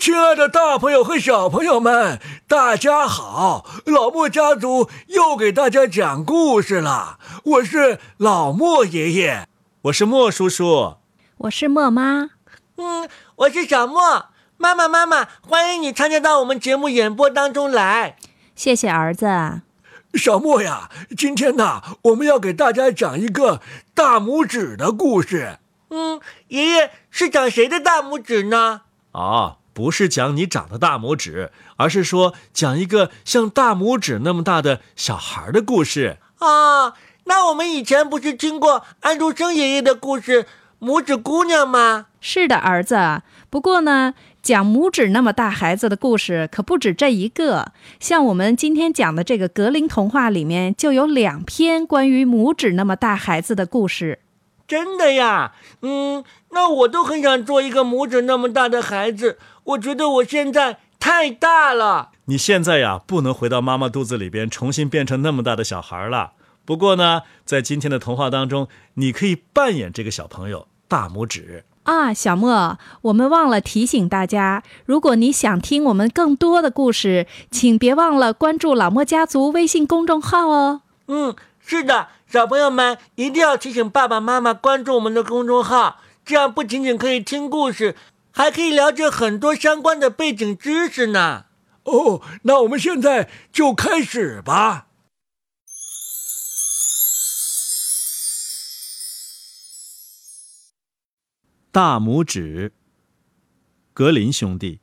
亲爱的大朋友和小朋友们，大家好！老莫家族又给大家讲故事了。我是老莫爷爷，我是莫叔叔，我是莫妈。嗯，我是小莫。妈妈，妈妈，欢迎你参加到我们节目演播当中来。谢谢儿子。小莫呀，今天呢，我们要给大家讲一个大拇指的故事。嗯，爷爷是讲谁的大拇指呢？啊。不是讲你长的大拇指，而是说讲一个像大拇指那么大的小孩的故事啊。那我们以前不是听过安徒生爷爷的故事《拇指姑娘》吗？是的，儿子。不过呢，讲拇指那么大孩子的故事可不止这一个。像我们今天讲的这个格林童话里面，就有两篇关于拇指那么大孩子的故事。真的呀？嗯，那我都很想做一个拇指那么大的孩子。我觉得我现在太大了。你现在呀，不能回到妈妈肚子里边重新变成那么大的小孩了。不过呢，在今天的童话当中，你可以扮演这个小朋友大拇指啊。小莫，我们忘了提醒大家，如果你想听我们更多的故事，请别忘了关注老莫家族微信公众号哦。嗯，是的，小朋友们一定要提醒爸爸妈妈关注我们的公众号，这样不仅仅可以听故事。还可以了解很多相关的背景知识呢。哦，那我们现在就开始吧。大拇指，格林兄弟，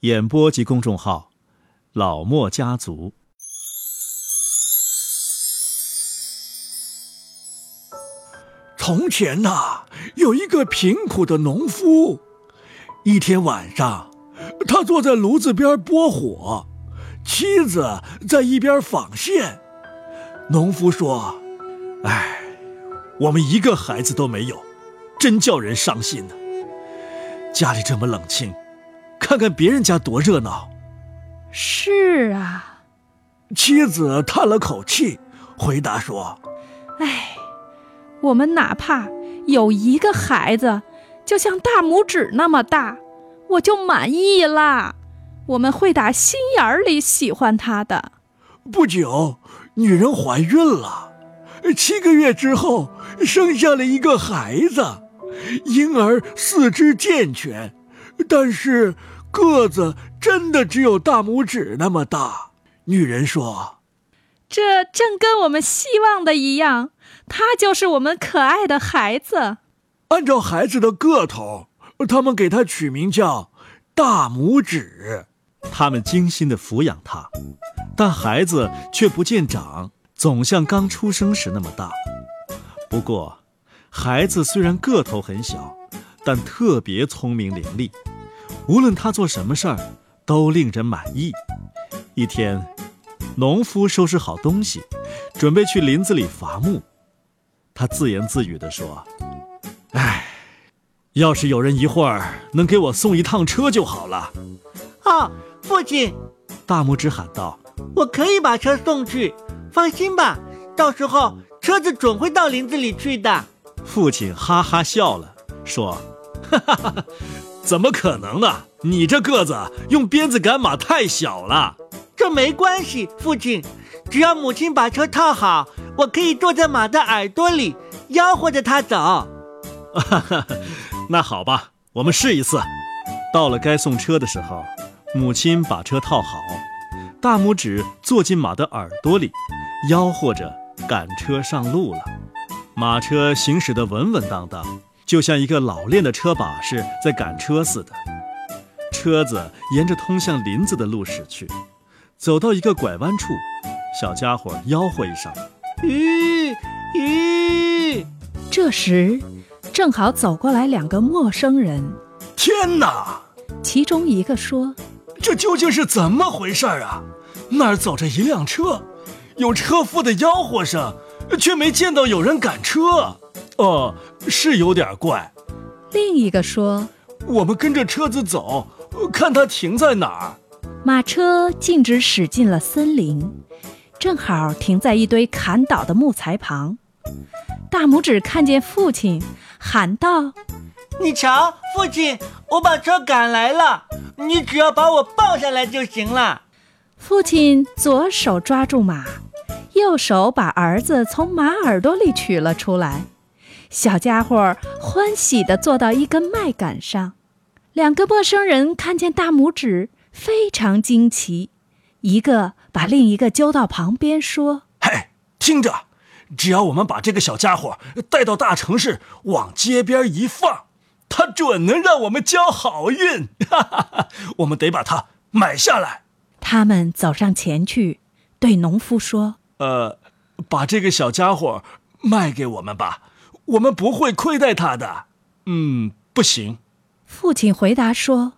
演播及公众号，老莫家族。从前呐，有一个贫苦的农夫。一天晚上，他坐在炉子边拨火，妻子在一边纺线。农夫说：“哎，我们一个孩子都没有，真叫人伤心呢。家里这么冷清，看看别人家多热闹。”是啊，妻子叹了口气，回答说：“哎，我们哪怕有一个孩子。”就像大拇指那么大，我就满意啦。我们会打心眼里喜欢他的。不久，女人怀孕了，七个月之后生下了一个孩子。婴儿四肢健全，但是个子真的只有大拇指那么大。女人说：“这正跟我们希望的一样，他就是我们可爱的孩子。”按照孩子的个头，他们给他取名叫大拇指。他们精心的抚养他，但孩子却不见长，总像刚出生时那么大。不过，孩子虽然个头很小，但特别聪明伶俐，无论他做什么事儿，都令人满意。一天，农夫收拾好东西，准备去林子里伐木，他自言自语地说。唉，要是有人一会儿能给我送一趟车就好了。啊，父亲！大拇指喊道：“我可以把车送去，放心吧，到时候车子准会到林子里去的。”父亲哈哈笑了，说：“哈哈哈，怎么可能呢？你这个子用鞭子赶马太小了。”这没关系，父亲，只要母亲把车套好，我可以坐在马的耳朵里，吆喝着它走。哈哈，那好吧，我们试一次。到了该送车的时候，母亲把车套好，大拇指坐进马的耳朵里，吆喝着赶车上路了。马车行驶得稳稳当当，就像一个老练的车把式在赶车似的。车子沿着通向林子的路驶去，走到一个拐弯处，小家伙吆喝一声：“咦咦！”这时。正好走过来两个陌生人。天哪！其中一个说：“这究竟是怎么回事啊？那儿走着一辆车，有车夫的吆喝声，却没见到有人赶车。哦，是有点怪。”另一个说：“我们跟着车子走，看它停在哪儿。”马车径直驶进了森林，正好停在一堆砍倒的木材旁。大拇指看见父亲。喊道：“你瞧，父亲，我把车赶来了。你只要把我抱下来就行了。父亲左手抓住马，右手把儿子从马耳朵里取了出来。小家伙欢喜地坐到一根麦秆上。两个陌生人看见大拇指，非常惊奇。一个把另一个揪到旁边说：“嘿，听着，只要我们把这个小家伙带到大城市，往街边一放，他准能让我们交好运。哈哈哈！我们得把它买下来。”他们走上前去，对农夫说：“呃，把这个小家伙卖给我们吧，我们不会亏待他的。”嗯，不行。父亲回答说：“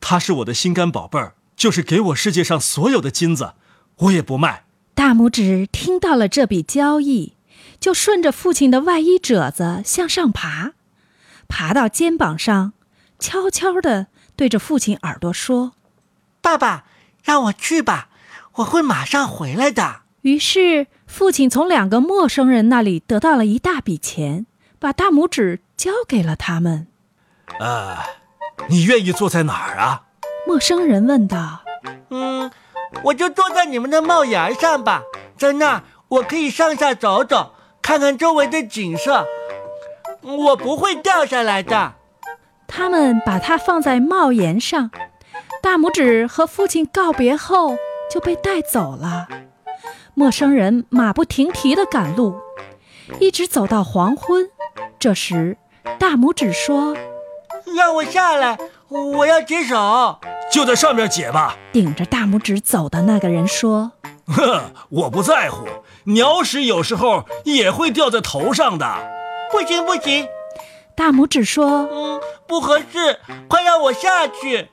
他是我的心肝宝贝儿，就是给我世界上所有的金子，我也不卖。”大拇指听到了这笔交易，就顺着父亲的外衣褶子向上爬，爬到肩膀上，悄悄地对着父亲耳朵说：“爸爸，让我去吧，我会马上回来的。”于是，父亲从两个陌生人那里得到了一大笔钱，把大拇指交给了他们。呃，你愿意坐在哪儿啊？陌生人问道。嗯，我就坐在你们的帽檐上吧，在那儿我可以上下走走，看看周围的景色，我不会掉下来的。他们把它放在帽檐上，大拇指和父亲告别后就被带走了。陌生人马不停蹄地赶路，一直走到黄昏。这时，大拇指说。让我下来，我要解手。就在上面解吧。顶着大拇指走的那个人说：“ 哼，我不在乎，鸟屎有时候也会掉在头上的。”不行不行，大拇指说：“嗯，不合适，快让我下去。”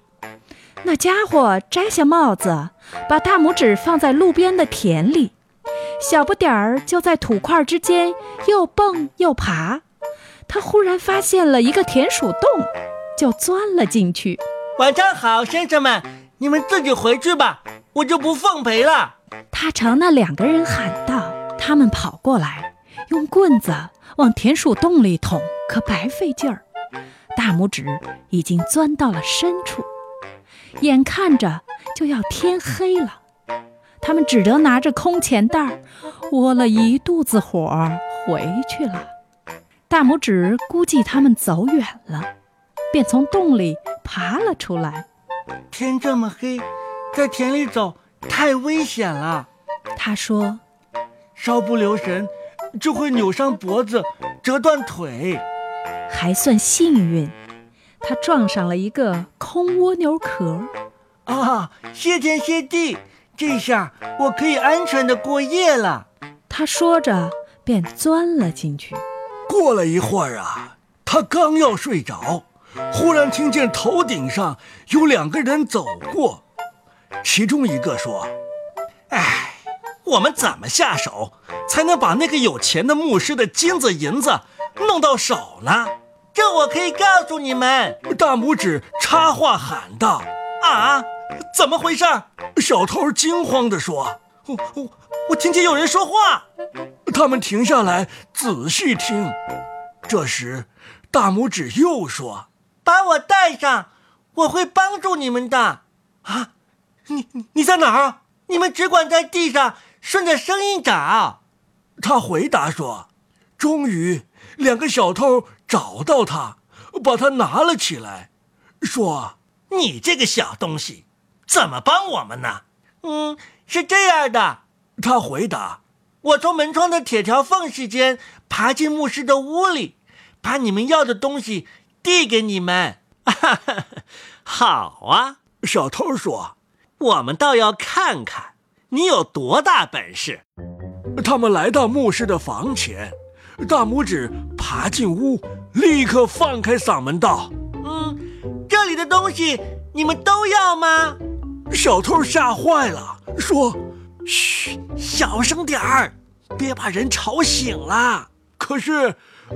那家伙摘下帽子，把大拇指放在路边的田里，小不点儿就在土块之间又蹦又爬。他忽然发现了一个田鼠洞，就钻了进去。晚上好，先生们，你们自己回去吧，我就不奉陪了。他朝那两个人喊道：“他们跑过来，用棍子往田鼠洞里捅，可白费劲儿。大拇指已经钻到了深处，眼看着就要天黑了，他们只得拿着空钱袋，窝了一肚子火回去了。”大拇指估计他们走远了，便从洞里爬了出来。天这么黑，在田里走太危险了。他说：“稍不留神，就会扭伤脖子，折断腿。”还算幸运，他撞上了一个空蜗牛壳。啊，谢天谢地，这下我可以安全的过夜了。他说着，便钻了进去。过了一会儿啊，他刚要睡着，忽然听见头顶上有两个人走过，其中一个说：“哎，我们怎么下手才能把那个有钱的牧师的金子银子弄到手呢？”这我可以告诉你们。大拇指插话喊道：“啊，怎么回事？”小偷惊慌地说：“我我我听见有人说话。”他们停下来仔细听，这时，大拇指又说：“把我带上，我会帮助你们的。”啊，你你在哪儿？你们只管在地上顺着声音找。他回答说：“终于，两个小偷找到他，把他拿了起来，说：‘你这个小东西，怎么帮我们呢？’嗯，是这样的。”他回答。我从门窗的铁条缝隙间爬进牧师的屋里，把你们要的东西递给你们。好啊，小偷说：“我们倒要看看你有多大本事。”他们来到牧师的房前，大拇指爬进屋，立刻放开嗓门道：“嗯，这里的东西你们都要吗？”小偷吓坏了，说。嘘，小声点儿，别把人吵醒了。可是，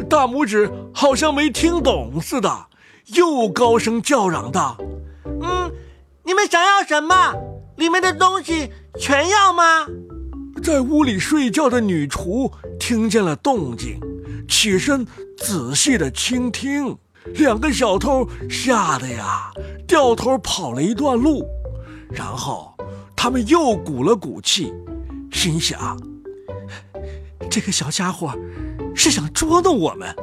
大拇指好像没听懂似的，又高声叫嚷道：“嗯，你们想要什么？里面的东西全要吗？”在屋里睡觉的女厨听见了动静，起身仔细的倾听，两个小偷吓得呀，掉头跑了一段路，然后他们又鼓了鼓气，心想：这个小家伙是想捉弄我们，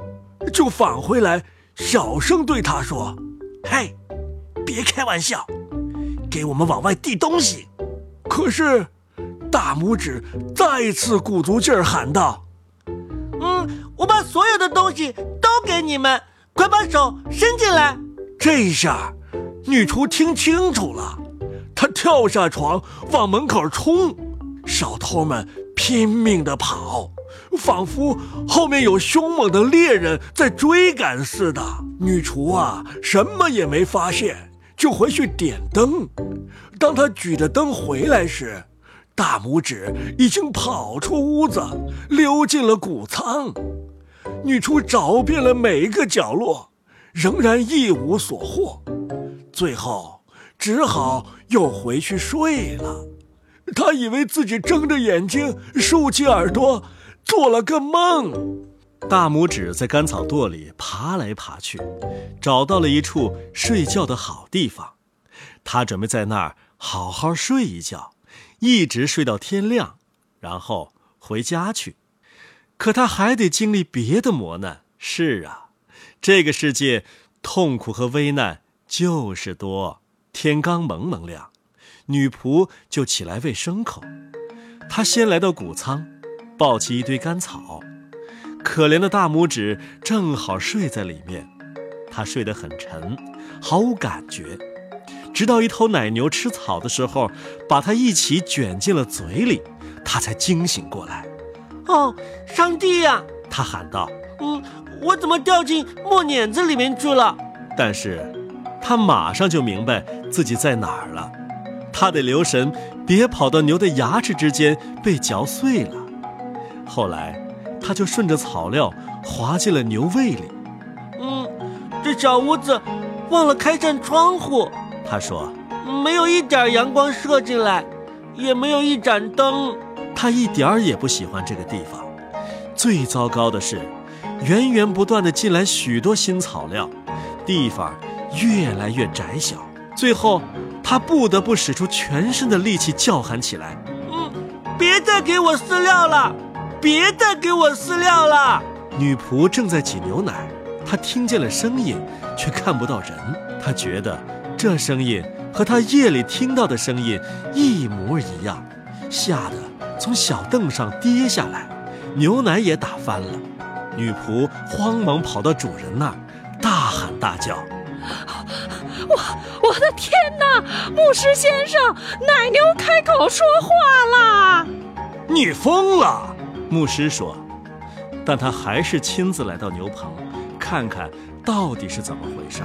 就返回来，小声对他说：“嘿，别开玩笑，给我们往外递东西。”可是，大拇指再次鼓足劲儿喊道：“嗯，我把所有的东西都给你们。”快把手伸进来！这一下，女厨听清楚了，她跳下床往门口冲，小偷们拼命地跑，仿佛后面有凶猛的猎人在追赶似的。女厨啊，什么也没发现，就回去点灯。当她举着灯回来时，大拇指已经跑出屋子，溜进了谷仓。女厨找遍了每一个角落，仍然一无所获，最后只好又回去睡了。她以为自己睁着眼睛，竖起耳朵，做了个梦。大拇指在干草垛里爬来爬去，找到了一处睡觉的好地方。他准备在那儿好好睡一觉，一直睡到天亮，然后回家去。可他还得经历别的磨难。是啊，这个世界痛苦和危难就是多。天刚蒙蒙亮，女仆就起来喂牲口。她先来到谷仓，抱起一堆干草。可怜的大拇指正好睡在里面，他睡得很沉，毫无感觉。直到一头奶牛吃草的时候，把它一起卷进了嘴里，他才惊醒过来。哦，上帝呀！他喊道：“嗯，我怎么掉进磨碾子里面去了？”但是，他马上就明白自己在哪儿了。他得留神，别跑到牛的牙齿之间被嚼碎了。后来，他就顺着草料滑进了牛胃里。嗯，这小屋子忘了开扇窗户。他说：“没有一点阳光射进来，也没有一盏灯。”他一点儿也不喜欢这个地方。最糟糕的是，源源不断的进来许多新草料，地方越来越窄小。最后，他不得不使出全身的力气叫喊起来：“嗯，别再给我饲料了！别再给我饲料了！”女仆正在挤牛奶，她听见了声音，却看不到人。她觉得这声音和她夜里听到的声音一模一样，吓得。从小凳上跌下来，牛奶也打翻了。女仆慌忙跑到主人那儿，大喊大叫：“我我的天哪！牧师先生，奶牛开口说话啦！”你疯了！牧师说，但他还是亲自来到牛棚，看看到底是怎么回事。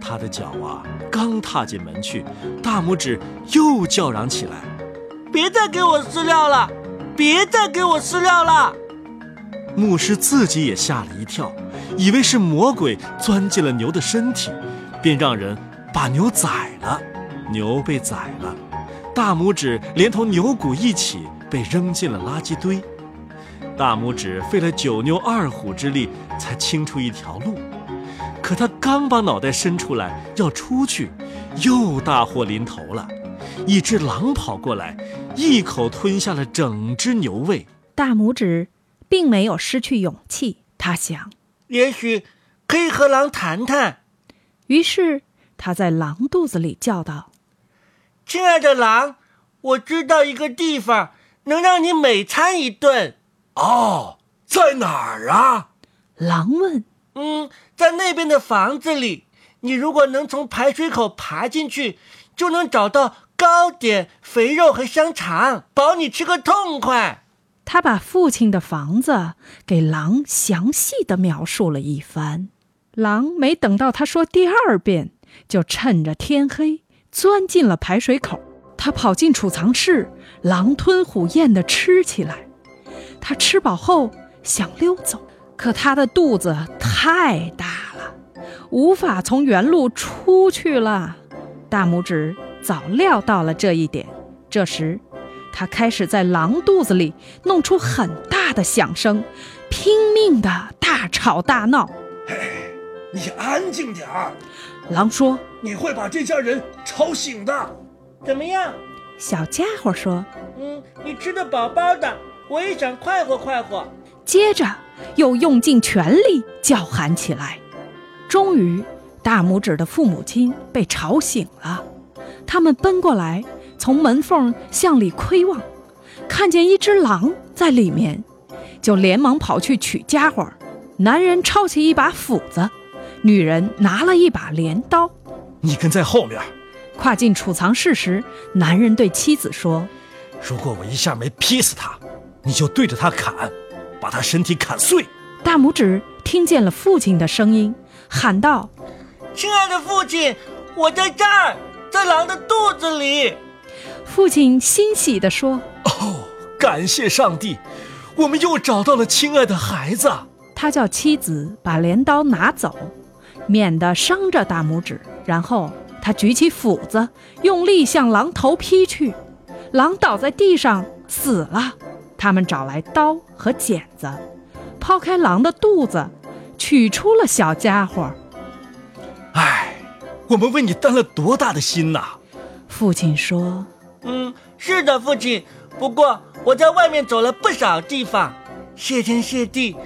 他的脚啊，刚踏进门去，大拇指又叫嚷起来。别再给我饲料了！别再给我饲料了！牧师自己也吓了一跳，以为是魔鬼钻进了牛的身体，便让人把牛宰了。牛被宰了，大拇指连同牛骨一起被扔进了垃圾堆。大拇指费了九牛二虎之力才清出一条路，可他刚把脑袋伸出来要出去，又大祸临头了。一只狼跑过来，一口吞下了整只牛胃。大拇指并没有失去勇气，他想，也许可以和狼谈谈。于是他在狼肚子里叫道：“亲爱的狼，我知道一个地方能让你美餐一顿。”“哦，在哪儿啊？”狼问。“嗯，在那边的房子里。你如果能从排水口爬进去，就能找到。”糕点、肥肉和香肠，保你吃个痛快。他把父亲的房子给狼详细的描述了一番。狼没等到他说第二遍，就趁着天黑钻进了排水口。他跑进储藏室，狼吞虎咽的吃起来。他吃饱后想溜走，可他的肚子太大了，无法从原路出去了。大拇指。早料到了这一点，这时，他开始在狼肚子里弄出很大的响声，拼命的大吵大闹。嘿，你安静点儿，狼说你会把这家人吵醒的。怎么样？：“小家伙说。嗯，你吃的饱饱的，我也想快活快活。”接着又用尽全力叫喊起来。终于，大拇指的父母亲被吵醒了，他们奔过来，从门缝向里窥望，看见一只狼在里面，就连忙跑去取家伙。男人抄起一把斧子，女人拿了一把镰刀。你跟在后面。跨进储藏室时，男人对妻子说如果我一下没劈死他，你就对着他砍，把他身体砍碎。：“大拇指听见了父亲的声音，喊道。”亲爱的父亲，我在这儿，在狼的肚子里。父亲欣喜地说哦，感谢上帝，我们又找到了亲爱的孩子。：“他叫妻子把镰刀拿走，免得伤着大拇指。然后他举起斧子，用力向狼头劈去，狼倒在地上死了。他们找来刀和剪子，抛开狼的肚子，取出了小家伙。唉，我们为你担了多大的心呐！父亲说嗯，是的，父亲。不过我在外面走了不少地方，谢天谢地，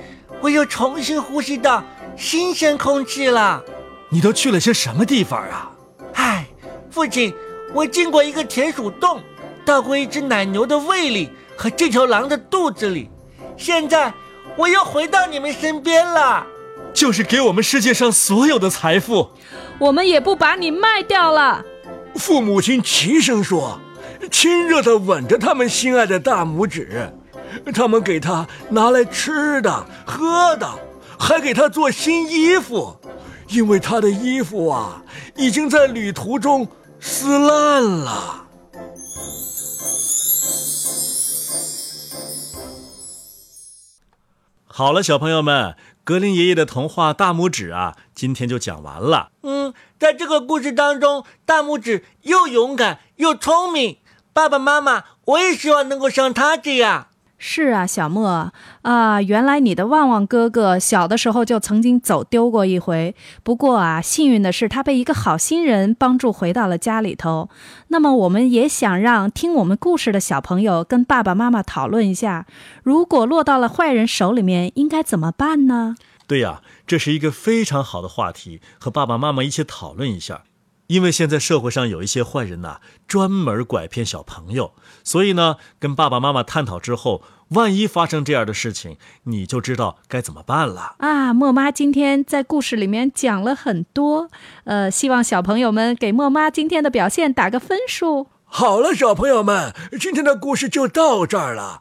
我又重新呼吸到新鲜空气了。你都去了些什么地方啊？唉，父亲，我进过一个田鼠洞，到过一只奶牛的胃里和这条狼的肚子里，现在我又回到你们身边了。就是给我们世界上所有的财富。：“我们也不把你卖掉了。父母亲齐声说，亲热地吻着他们心爱的大拇指。他们给他拿来吃的、喝的，还给他做新衣服，因为他的衣服啊，已经在旅途中撕烂了。好了，小朋友们，格林爷爷的童话《大拇指》啊，今天就讲完了。嗯，在这个故事当中，大拇指又勇敢又聪明。爸爸妈妈，我也希望能够像他这样。”是啊，小莫啊，原来你的旺旺哥哥小的时候就曾经走丢过一回。不过啊，幸运的是他被一个好心人帮助回到了家里头。那么，我们也想让听我们故事的小朋友跟爸爸妈妈讨论一下，如果落到了坏人手里面，应该怎么办呢？对呀，这是一个非常好的话题，和爸爸妈妈一起讨论一下。因为现在社会上有一些坏人呐、专门拐骗小朋友，所以呢，跟爸爸妈妈探讨之后，万一发生这样的事情，你就知道该怎么办了。啊，莫妈今天在故事里面讲了很多，呃，希望小朋友们给莫妈今天的表现打个分数。好了，小朋友们，今天的故事就到这儿了。